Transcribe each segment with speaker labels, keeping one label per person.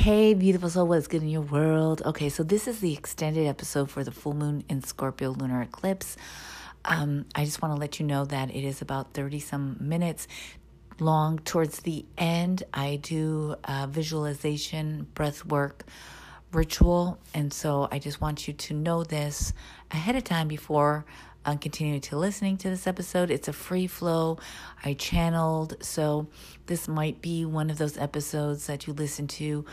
Speaker 1: Hey, beautiful soul, what's good in your world? Okay, so this is the extended episode for the full moon in Scorpio lunar eclipse. Um, I just want to let you know that it is about 30 some minutes long. Towards the end, I do visualization, breath work, ritual. And so I just want you to know this ahead of time before uh, continuing to listening to this episode. It's a free flow. I channeled, so this might be one of those episodes that you listen to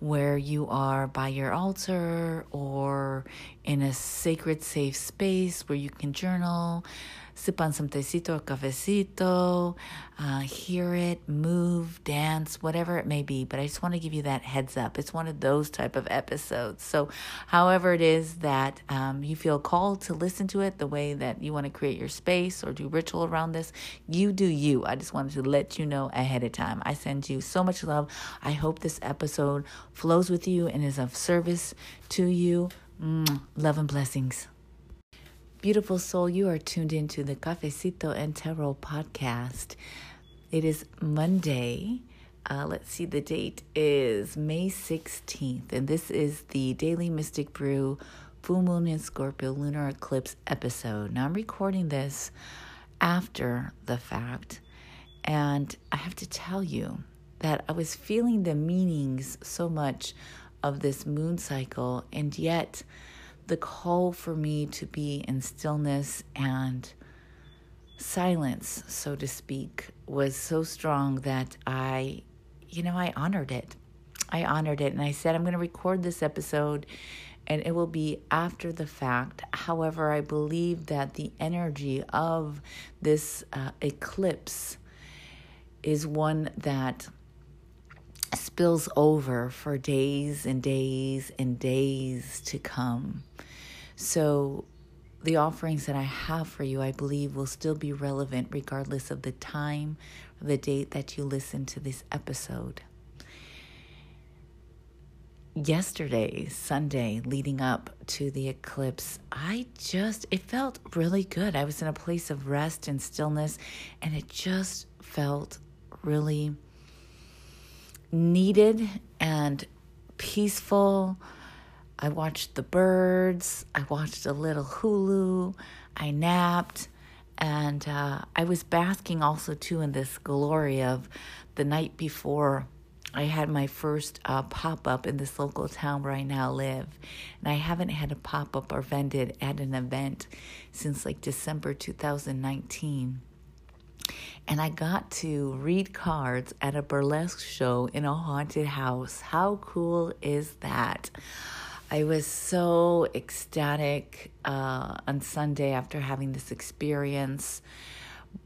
Speaker 1: where you are by your altar or in a sacred, safe space where you can journal sip on some tecito or cafecito, uh, hear it, move, dance, whatever it may be. But I just want to give you that heads up. It's one of those type of episodes. So, however it is that um, you feel called to listen to it, the way that you want to create your space or do ritual around this, you do you. I just wanted to let you know ahead of time. I send you so much love. I hope this episode flows with you and is of service to you. Mm, love and blessings. Beautiful soul, you are tuned into the Cafecito and Tarot podcast. It is Monday. Uh, let's see, the date is May 16th, and this is the Daily Mystic Brew Full Moon in Scorpio Lunar Eclipse episode. Now, I'm recording this after the fact, and I have to tell you that I was feeling the meanings so much of this moon cycle, and yet the call for me to be in stillness and silence, so to speak, was so strong that I, you know, I honored it. I honored it and I said, I'm going to record this episode and it will be after the fact. However, I believe that the energy of this uh, eclipse is one that spills over for days and days and days to come. So, the offerings that I have for you, I believe, will still be relevant regardless of the time the date that you listen to this episode. Yesterday, Sunday, leading up to the eclipse, I just, it felt really good. I was in a place of rest and stillness, and it just felt really needed and peaceful. I watched the birds, I watched a little Hulu, I napped, and uh, I was basking also too in this glory of the night before. I had my first uh, pop up in this local town where I now live. And I haven't had a pop up or vended at an event since like December 2019 and I got to read cards at a burlesque show in a haunted house. How cool is that? I was so ecstatic uh, on Sunday after having this experience,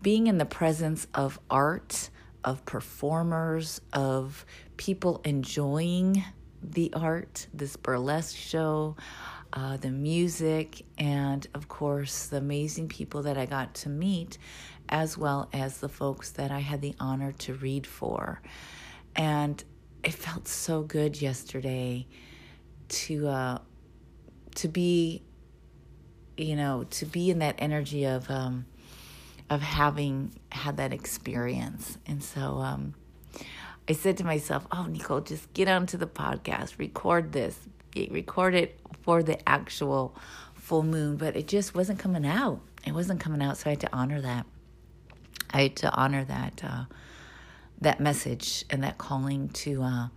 Speaker 1: being in the presence of art, of performers, of people enjoying the art, this burlesque show, uh, the music, and of course, the amazing people that I got to meet as well as the folks that I had the honor to read for. And it felt so good yesterday to uh, to be, you know, to be in that energy of um, of having had that experience. And so um, I said to myself, "Oh, Nicole, just get onto the podcast, record this, record it for the actual full moon." But it just wasn't coming out. It wasn't coming out, so I had to honor that. I had to honor that uh, that message and that calling to uh,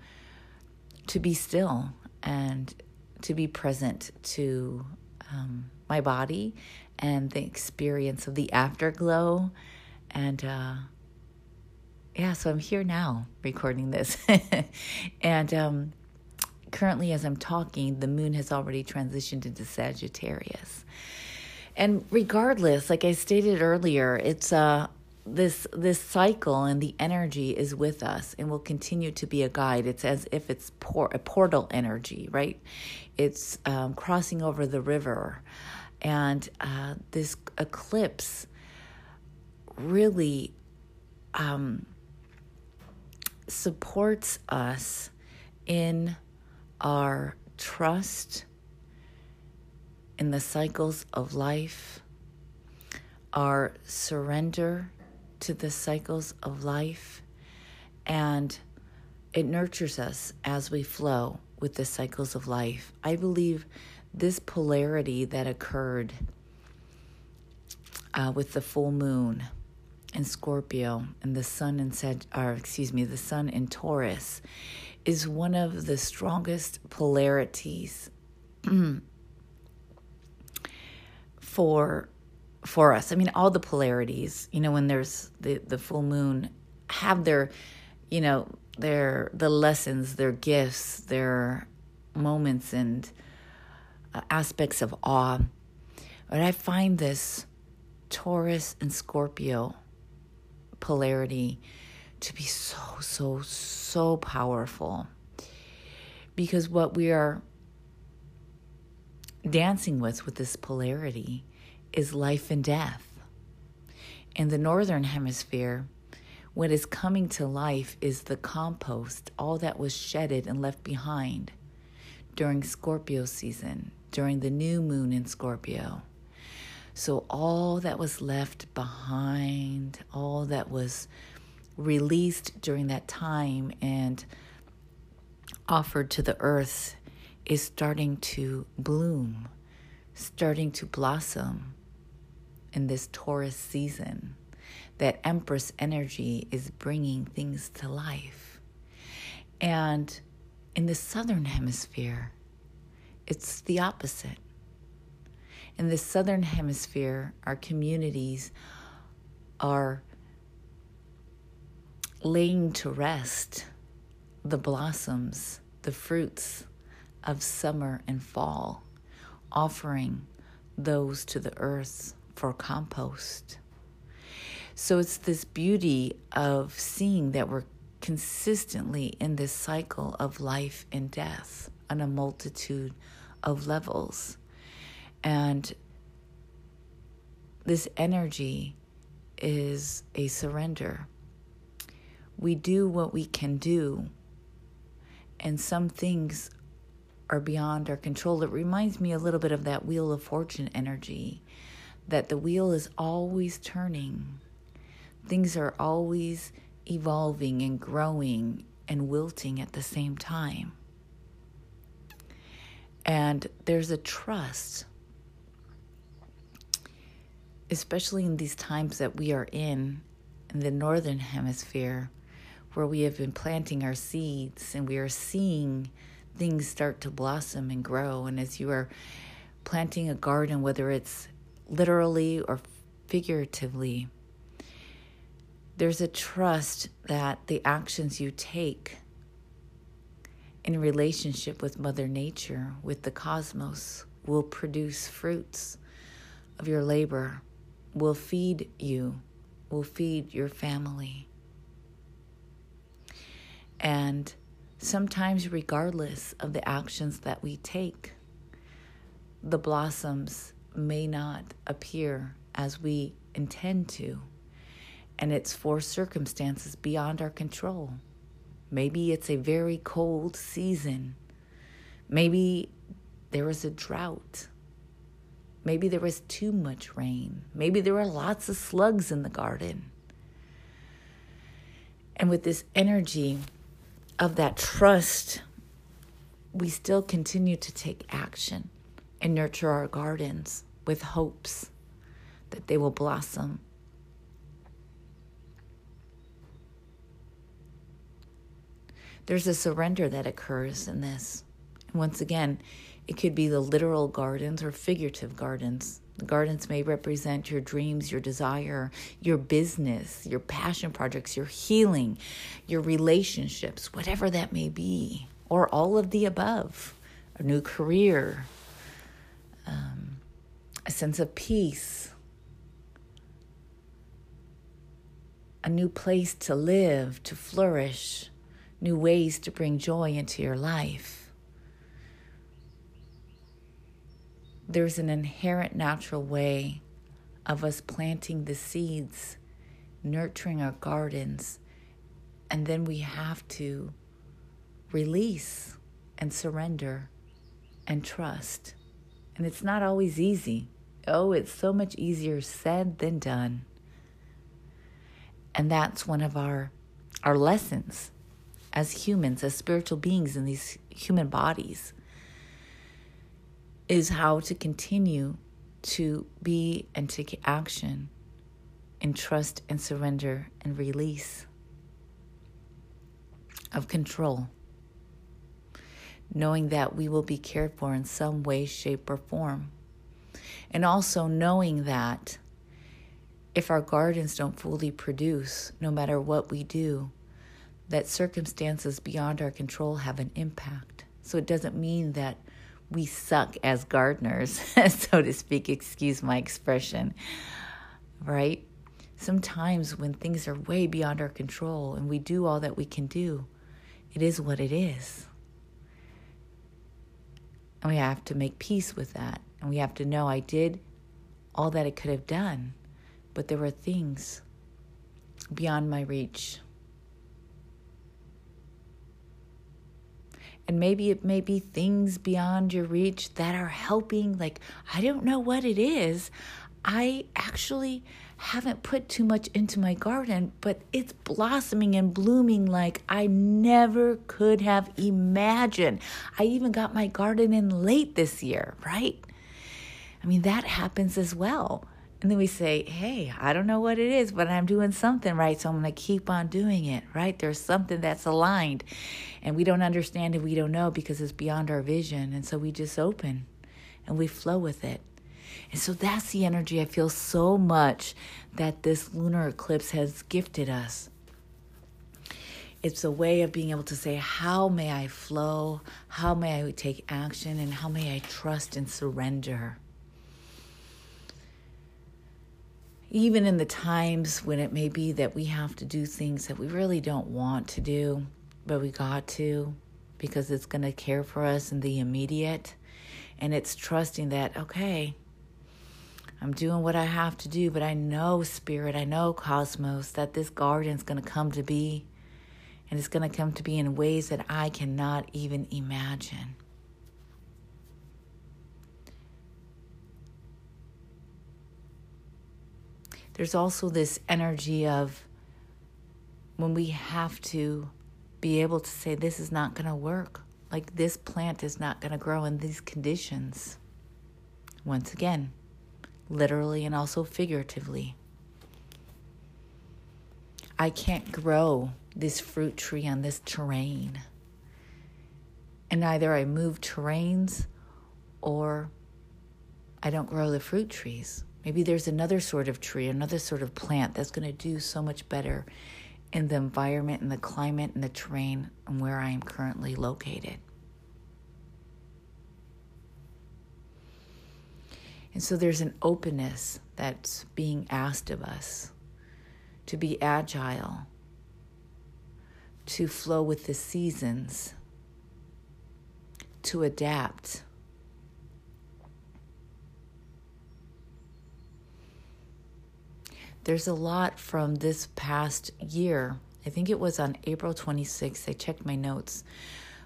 Speaker 1: to be still and to be present to um, my body and the experience of the afterglow. And uh, yeah so i'm here now recording this. And um, currently as i'm talking the moon has already transitioned into sagittarius. And regardless like i stated earlier it's uh this this cycle and the energy is with us and will continue to be a guide. It's as if it's por- a portal energy right? It's um, crossing over the river. And uh, this eclipse really um, supports us in our trust in the cycles of life our surrender to the cycles of life and it nurtures us as we flow with the cycles of life. I believe this polarity that occurred uh, with the full moon in Scorpio and the sun in Sag, or excuse me, the sun in Taurus is one of the strongest polarities for for us. I mean, all the polarities, you know, when there's the the full moon have their, you know, their the lessons, their gifts, their moments and uh, aspects of awe. But I find this Taurus and Scorpio polarity to be so, so, so powerful. Because what we are dancing with, with this polarity, is life and death. In the Northern Hemisphere, what is coming to life is the compost, all that was shedded and left behind during Scorpio season, during the new moon in Scorpio. So, all that was left behind, all that was released during that time and offered to the earth is starting to bloom, starting to blossom in this Taurus season. That Empress energy is bringing things to life. And in the southern hemisphere, it's the opposite. In the southern hemisphere, our communities are laying to rest the blossoms, the fruits of summer and fall, offering those to the earth for compost. So it's this beauty of seeing that we're consistently in this cycle of life and death on a multitude of levels. And this energy is a surrender. We do what we can do, and some things are beyond our control. It reminds me a little bit of that Wheel of Fortune energy that the wheel is always turning, things are always evolving and growing and wilting at the same time. And there's a trust, especially in these times that we are in, in the Northern Hemisphere, where we have been planting our seeds and we are seeing things start to blossom and grow. And as you are planting a garden, whether it's literally or figuratively, there's a trust that the actions you take in relationship with Mother Nature, with the cosmos, will produce fruits of your labor, will feed you, will feed your family. And sometimes, regardless of the actions that we take, the blossoms may not appear as we intend to and it's for circumstances beyond our control. Maybe it's a very cold season. Maybe there is a drought. Maybe there was too much rain. Maybe there were lots of slugs in the garden. And with this energy of that trust, we still continue to take action and nurture our gardens with hopes that they will blossom there's a surrender that occurs in this. And once again, it could be the literal gardens or figurative gardens. The gardens may represent your dreams, your desire, your business, your passion projects, your healing, your relationships, whatever that may be, or all of the above. A new career, a sense of peace, a new place to live, to flourish new ways to bring joy into your life. There's an inherent natural way of us planting the seeds, nurturing our gardens, and then we have to release and surrender and trust. And it's not always easy. Oh, it's so much easier said than done. And that's one of our our lessons as humans, as spiritual beings in these human bodies, is how to continue to be and take action in trust and surrender and release of control. Knowing that we will be cared for in some way, shape, or form. And also knowing that if our gardens don't fully produce, no matter what we do, that circumstances beyond our control have an impact. So it doesn't mean that we suck as gardeners, so to speak, excuse my expression, right? Sometimes when things are way beyond our control and we do all that we can do, it is what it is. And we have to make peace with that. And we have to know I did all that I could have done, but there were things beyond my reach. And maybe it may be things beyond your reach that are helping. Like, I don't know what it is. I actually haven't put too much into my garden, but it's blossoming and blooming like I never could have imagined. I even got my garden in late this year, right? I mean, that happens as well. And then we say, hey, I don't know what it is, but I'm doing something right. So I'm going to keep on doing it, right? There's something that's aligned. And we don't understand it, we don't know because it's beyond our vision. And so we just open and we flow with it. And so that's the energy I feel so much that this lunar eclipse has gifted us. It's a way of being able to say, How may I flow? How may I take action? And how may I trust and surrender? Even in the times when it may be that we have to do things that we really don't want to do, but we got to because it's going to care for us in the immediate. And it's trusting that, okay, I'm doing what I have to do, but I know, Spirit, I know, Cosmos, that this garden's going to come to be. And it's going to come to be in ways that I cannot even imagine. There's also this energy of when we have to be able to say, this is not going to work. Like, this plant is not going to grow in these conditions. Once again, literally and also figuratively. I can't grow this fruit tree on this terrain. And either I move terrains or I don't grow the fruit trees. Maybe there's another sort of tree, another sort of plant that's going to do so much better in the environment and the climate and the terrain and where I am currently located. And so there's an openness that's being asked of us to be agile, to flow with the seasons, to adapt There's a lot from this past year. I think it was on April 26th. I checked my notes.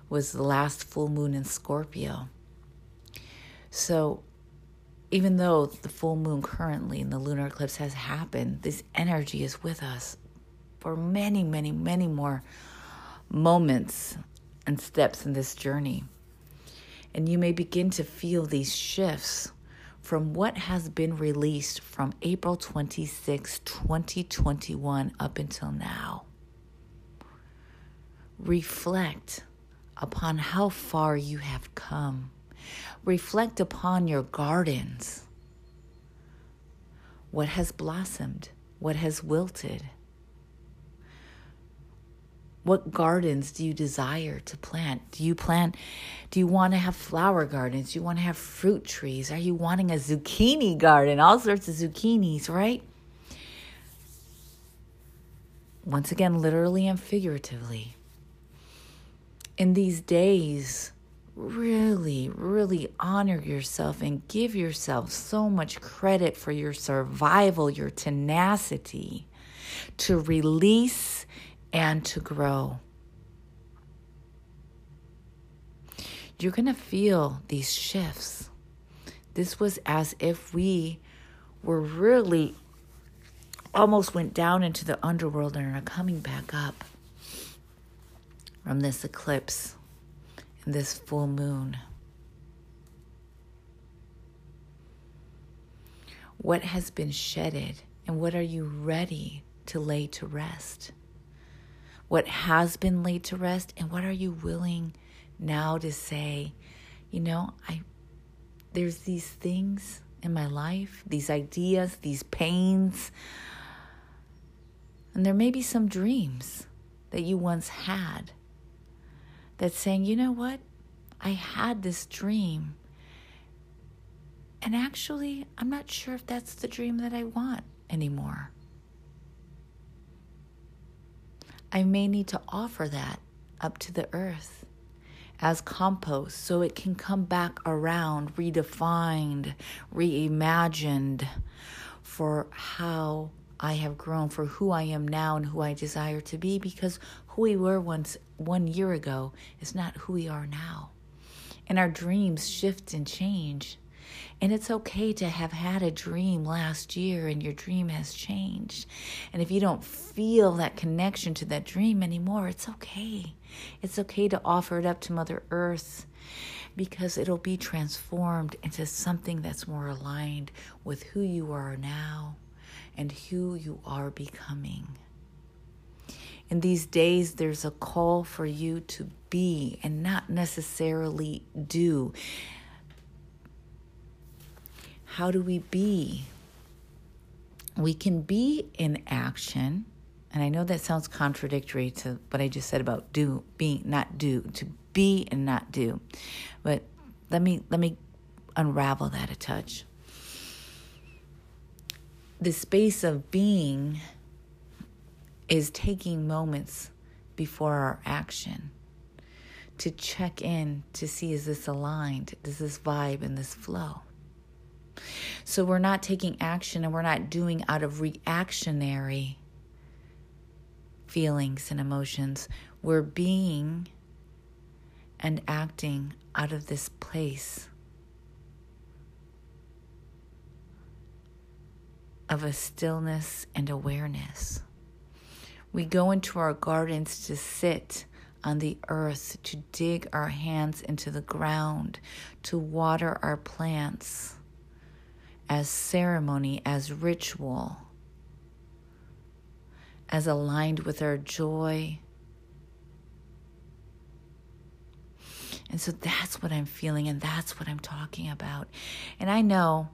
Speaker 1: Was the last full moon in Scorpio. So, even though the full moon currently in the lunar eclipse has happened, this energy is with us for many, many, many more moments and steps in this journey. And you may begin to feel these shifts from what has been released from April 26, 2021 up until now. Reflect upon how far you have come. Reflect upon your gardens. What has blossomed? What has wilted? What gardens do you desire to plant? Do you plant, do you want to have flower gardens? Do you want to have fruit trees? Are you wanting a zucchini garden? All sorts of zucchinis, right? Once again, literally and figuratively. In these days, really, really honor yourself and give yourself so much credit for your survival, your tenacity to release and to grow. You're going to feel these shifts. This was as if we were really almost went down into the underworld and are coming back up. from this eclipse and this full moon. What has been shedded, and what are you ready to lay to rest? What has been laid to rest, and what are you willing now to say, you know, I there's these things in my life, these ideas, these pains, and there may be some dreams that you once had that's saying, you know what? I had this dream. And actually, I'm not sure if that's the dream that I want anymore. I may need to offer that up to the earth as compost so it can come back around, redefined, reimagined for how I have grown, for who I am now and who I desire to be, because who we were once one year ago is not who we are now. And our dreams shift and change. And it's okay to have had a dream last year and your dream has changed. And if you don't feel that connection to that dream anymore, it's okay. It's okay to offer it up to Mother Earth because it'll be transformed into something that's more aligned with who you are now and who you are becoming. In these days, there's a call for you to be and not necessarily do. How do we be? We can be in action, and I know that sounds contradictory to what I just said about do, being, not do, to be and not do. But let me let me unravel that a touch. The space of being is taking moments before our action to check in to see is this aligned? Does this vibe and this flow? So we're not taking action and we're not doing out of reactionary feelings and emotions. We're being and acting out of this place of a stillness and awareness. We go into our gardens to sit on the earth, to dig our hands into the ground, to water our plants as ceremony, as ritual, as aligned with our joy. And so that's what I'm feeling, and that's what I'm talking about. And I know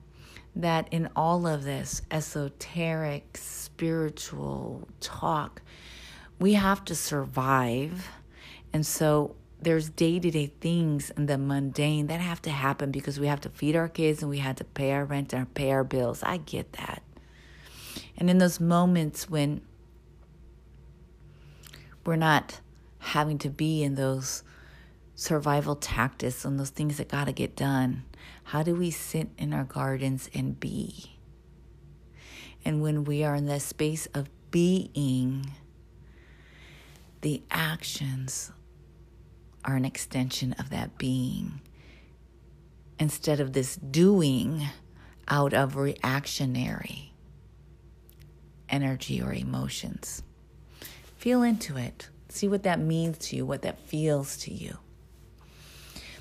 Speaker 1: that in all of this esoteric, spiritual talk, we have to survive. And so there's day to day things and the mundane that have to happen because we have to feed our kids and we have to pay our rent and pay our bills. I get that. And in those moments when we're not having to be in those survival tactics and those things that got to get done, how do we sit in our gardens and be? And when we are in the space of being, the actions are an extension of that being instead of this doing out of reactionary energy or emotions. Feel into it. See what that means to you, what that feels to you.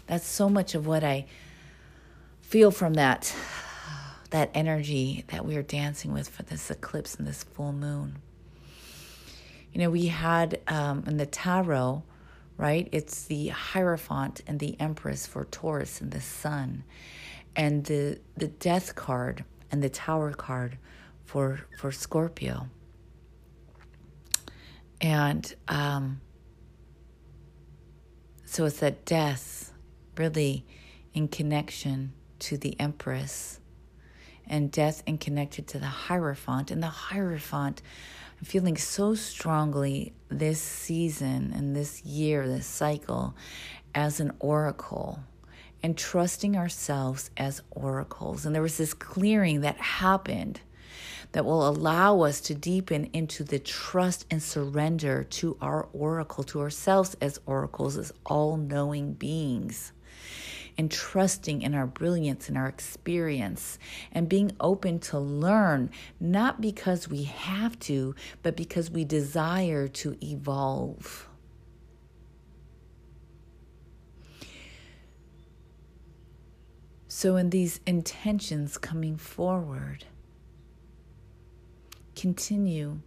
Speaker 1: That's so much of what I feel from that that energy that we are dancing with for this eclipse and this full moon. You know, we had um, in the tarot, right? It's the Hierophant and the Empress for Taurus and the Sun, and the the Death card and the Tower card for for Scorpio. And um, so it's that death, really, in connection to the Empress, and death and connected to the Hierophant, and the Hierophant I'm feeling so strongly this season and this year, this cycle, as an oracle and trusting ourselves as oracles. And there was this clearing that happened that will allow us to deepen into the trust and surrender to our oracle, to ourselves as oracles, as all knowing beings and trusting in our brilliance and our experience and being open to learn, not because we have to, but because we desire to evolve. So, in these intentions coming forward, continue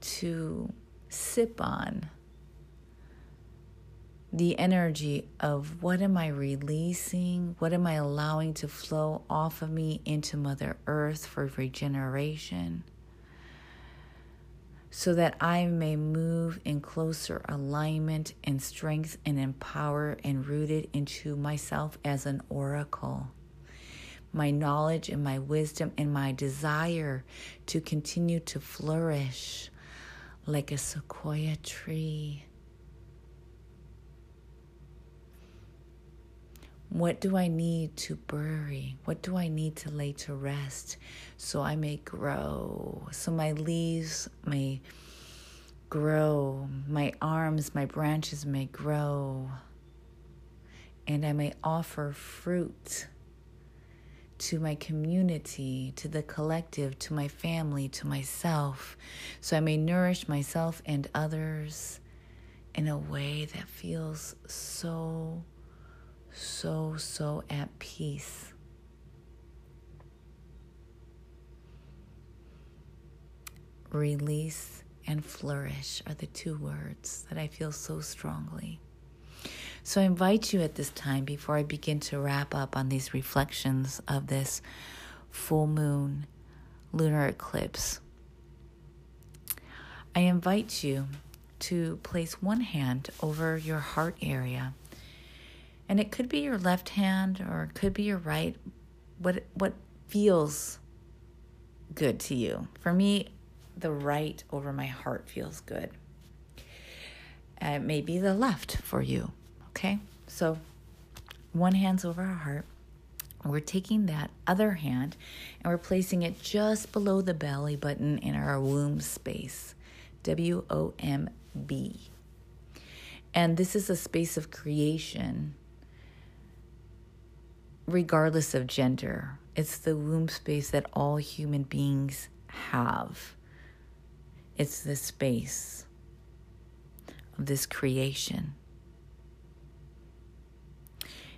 Speaker 1: to sip on the energy of what am I releasing? What am I allowing to flow off of me into Mother Earth for regeneration? So that I may move in closer alignment and strength and empower and rooted into myself as an oracle. My knowledge and my wisdom and my desire to continue to flourish like a sequoia tree What do I need to bury? What do I need to lay to rest so I may grow? So my leaves may grow, my arms, my branches may grow, and I may offer fruit to my community, to the collective, to my family, to myself, so I may nourish myself and others in a way that feels so so, so at peace. Release and flourish are the two words that I feel so strongly. So I invite you at this time, before I begin to wrap up on these reflections of this full moon lunar eclipse, I invite you to place one hand over your heart area and it could be your left hand or it could be your right. What what feels good to you? For me the right over my heart feels good. Uh, it may be the left for you okay? So one hand's over our heart. We're taking that other hand and we're placing it just below the belly button in our womb space. W O M B. And this is a space of creation regardless of gender. It's the womb space that all human beings have. It's the space of this creation.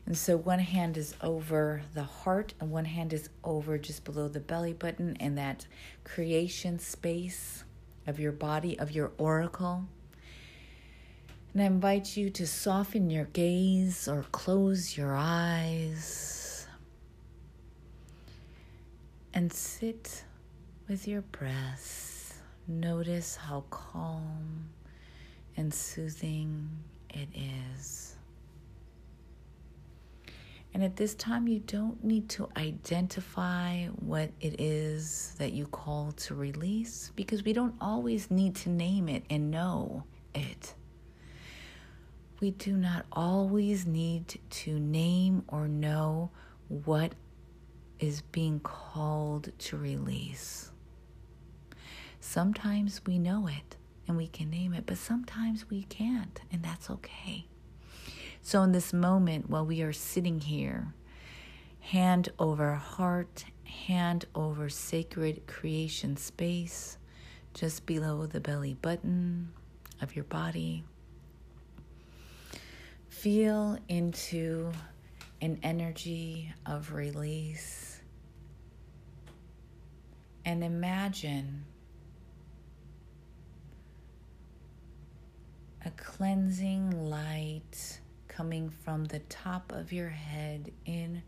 Speaker 1: And so one hand is over the heart, and one hand is over just below the belly button, and that creation space of your body, of your oracle. And I invite you to soften your gaze or close your eyes and sit with your breath. Notice how calm and soothing it is. And at this time, you don't need to identify what it is that you call to release because we don't always need to name it and know it. We do not always need to name or know what is being called to release. Sometimes we know it and we can name it, but sometimes we can't, and that's okay. So, in this moment, while we are sitting here, hand over heart, hand over sacred creation space, just below the belly button of your body, feel into an energy of release and imagine a cleansing light coming from the top of your head in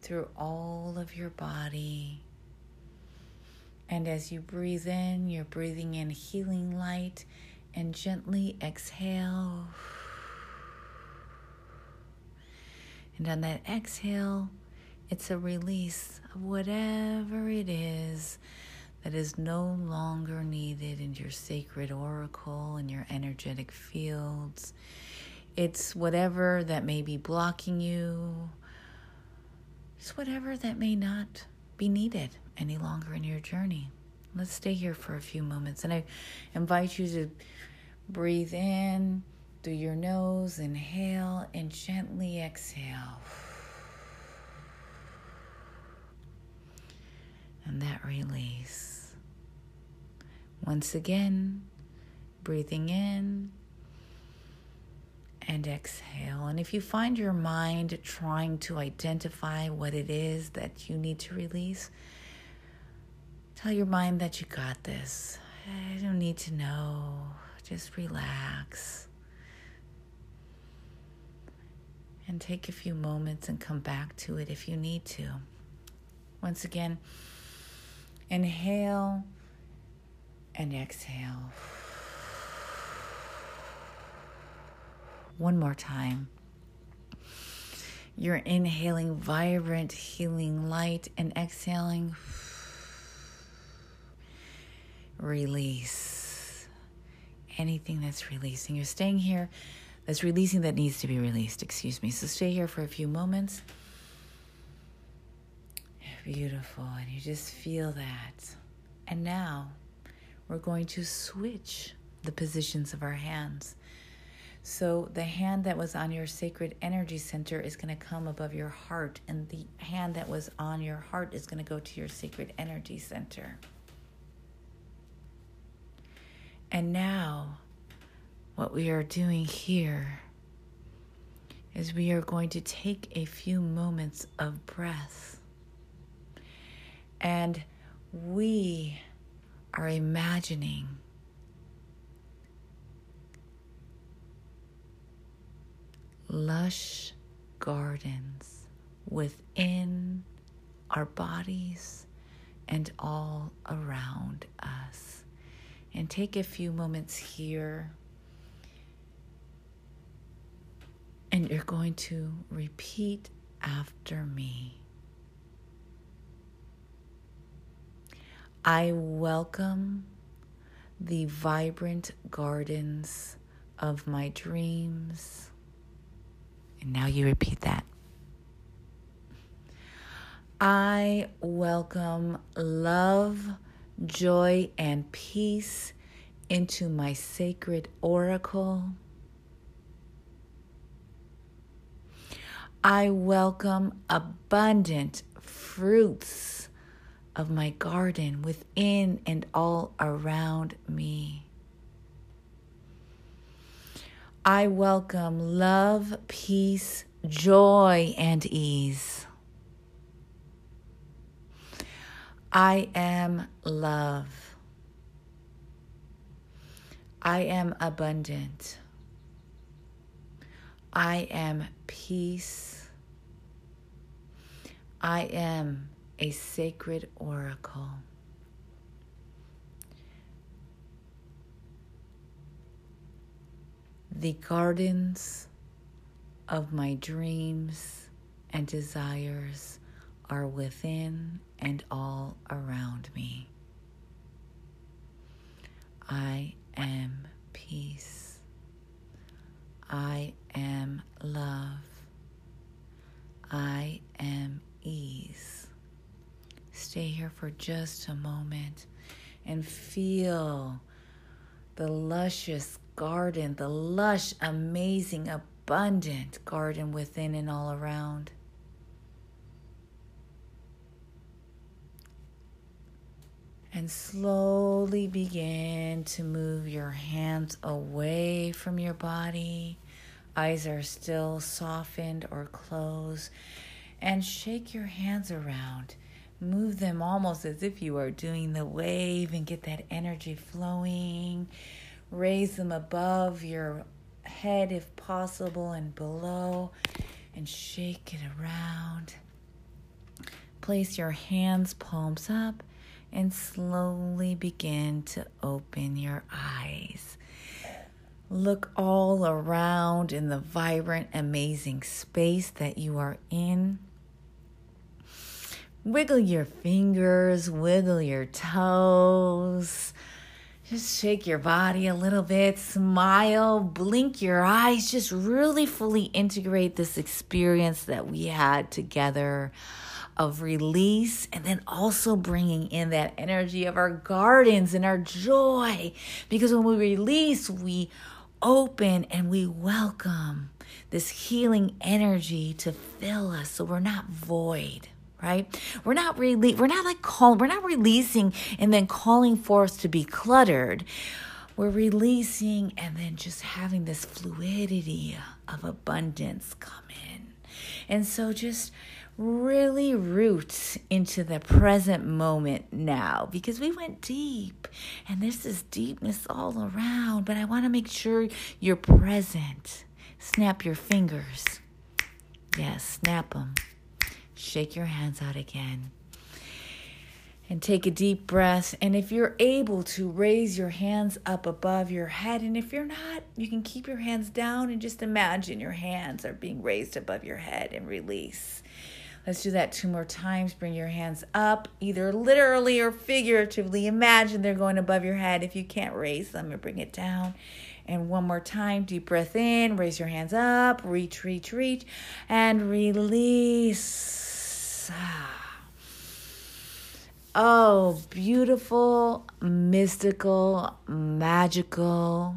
Speaker 1: through all of your body. And as you breathe in, you're breathing in healing light and gently exhale. And on that exhale, it's a release of whatever it is that is no longer needed in your sacred oracle and your energetic fields. It's whatever that may be blocking you. It's whatever that may not be needed any longer in your journey. Let's stay here for a few moments. And I invite you to breathe in through your nose, inhale, and gently exhale. and that release. Once again, breathing in and exhale. And if you find your mind trying to identify what it is that you need to release, tell your mind that you got this. I don't need to know. Just relax. And take a few moments and come back to it if you need to. Once again, inhale and exhale. One more time. You're inhaling vibrant, healing light and exhaling. Release anything that's releasing. You're staying here that's releasing that needs to be released. Excuse me. So stay here for a few moments. Beautiful. And you just feel that. And now we're going to switch the positions of our hands. So the hand that was on your sacred energy center is going to come above your heart, and the hand that was on your heart is going to go to your sacred energy center. And now, what we are doing here is we are going to take a few moments of breath, and we are imagining lush gardens within our bodies and all around us. And take a few moments here. And you're going to repeat after me. I welcome the vibrant gardens of my dreams and now you repeat that. I welcome love, joy, and peace into my sacred oracle. I welcome abundant fruits of my garden within and all around me. I welcome love, peace, joy, and ease. I am love. I am abundant. I am peace. I am a sacred oracle. The gardens of my dreams and desires are within and all around me. I am peace. I am love. I am ease. Stay here for just a moment and feel the luscious garden, the lush, amazing, abundant garden within and all around. And slowly begin to move your hands away from your body. Eyes are still softened or closed. And shake your hands around. Move them almost as if you are doing the wave and get that energy flowing Raise them above your head if possible and below, and shake it around. Place your hands, palms up, and slowly begin to open your eyes. Look all around in the vibrant, amazing space that you are in. Wiggle your fingers, wiggle your toes. Just shake your body a little bit, smile, blink your eyes, just really fully integrate this experience that we had together of release and then also bringing in that energy of our gardens and our joy. Because when we release, we open and we welcome this healing energy to fill us so we're not void right? We're not really we're not like call we're not releasing and then calling for us to be cluttered. we're releasing and then just having this fluidity of abundance come in. And so just really root into the present moment now because we went deep and there's this deepness all around, but I want to make sure you're present. Snap your fingers. Yes, snap them. Shake your hands out again. And take a deep breath. And if you're able to raise your hands up above your head, and if you're not, you can keep your hands down and just imagine your hands are being raised above your head and release. Let's do that two more times. Bring your hands up, either literally or figuratively. Imagine they're going above your head. If you can't raise them, bring it down. And one more time, deep breath in, raise your hands up, reach, reach, reach, and release. Ah. Oh, beautiful, mystical, magical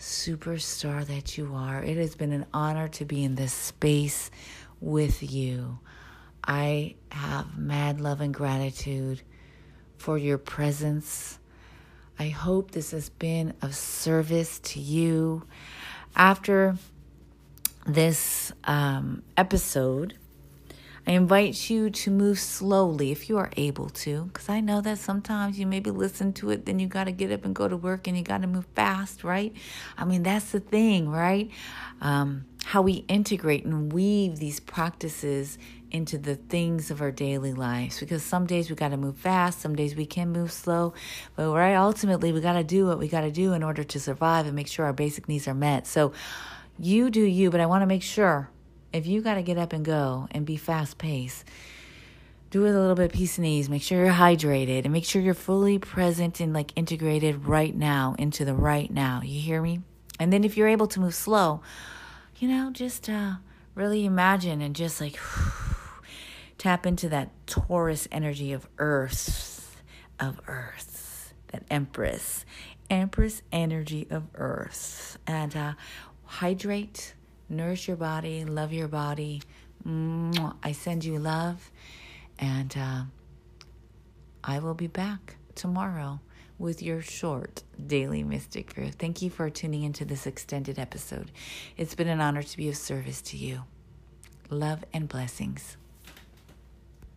Speaker 1: superstar that you are. It has been an honor to be in this space with you. I have mad love and gratitude for your presence I hope this has been of service to you. After this um, episode, I invite you to move slowly if you are able to, because I know that sometimes you maybe listen to it, then you got to get up and go to work and you got to move fast, right? I mean, that's the thing, right? Um, how we integrate and weave these practices into the things of our daily lives because some days we got to move fast, some days we can move slow, but right ultimately we got to do what we got to do in order to survive and make sure our basic needs are met. So you do you, but I want to make sure if you got to get up and go and be fast paced, do it a little bit peace and ease. Make sure you're hydrated and make sure you're fully present and like integrated right now into the right now. You hear me? And then if you're able to move slow, you know, just uh, really imagine and just like. Tap into that Taurus energy of Earth, of Earth, that Empress, Empress energy of Earth. And uh, hydrate, nourish your body, love your body. I send you love, and uh, I will be back tomorrow with your short daily mystic brew. Thank you for tuning into this extended episode. It's been an honor to be of service to you. Love and blessings.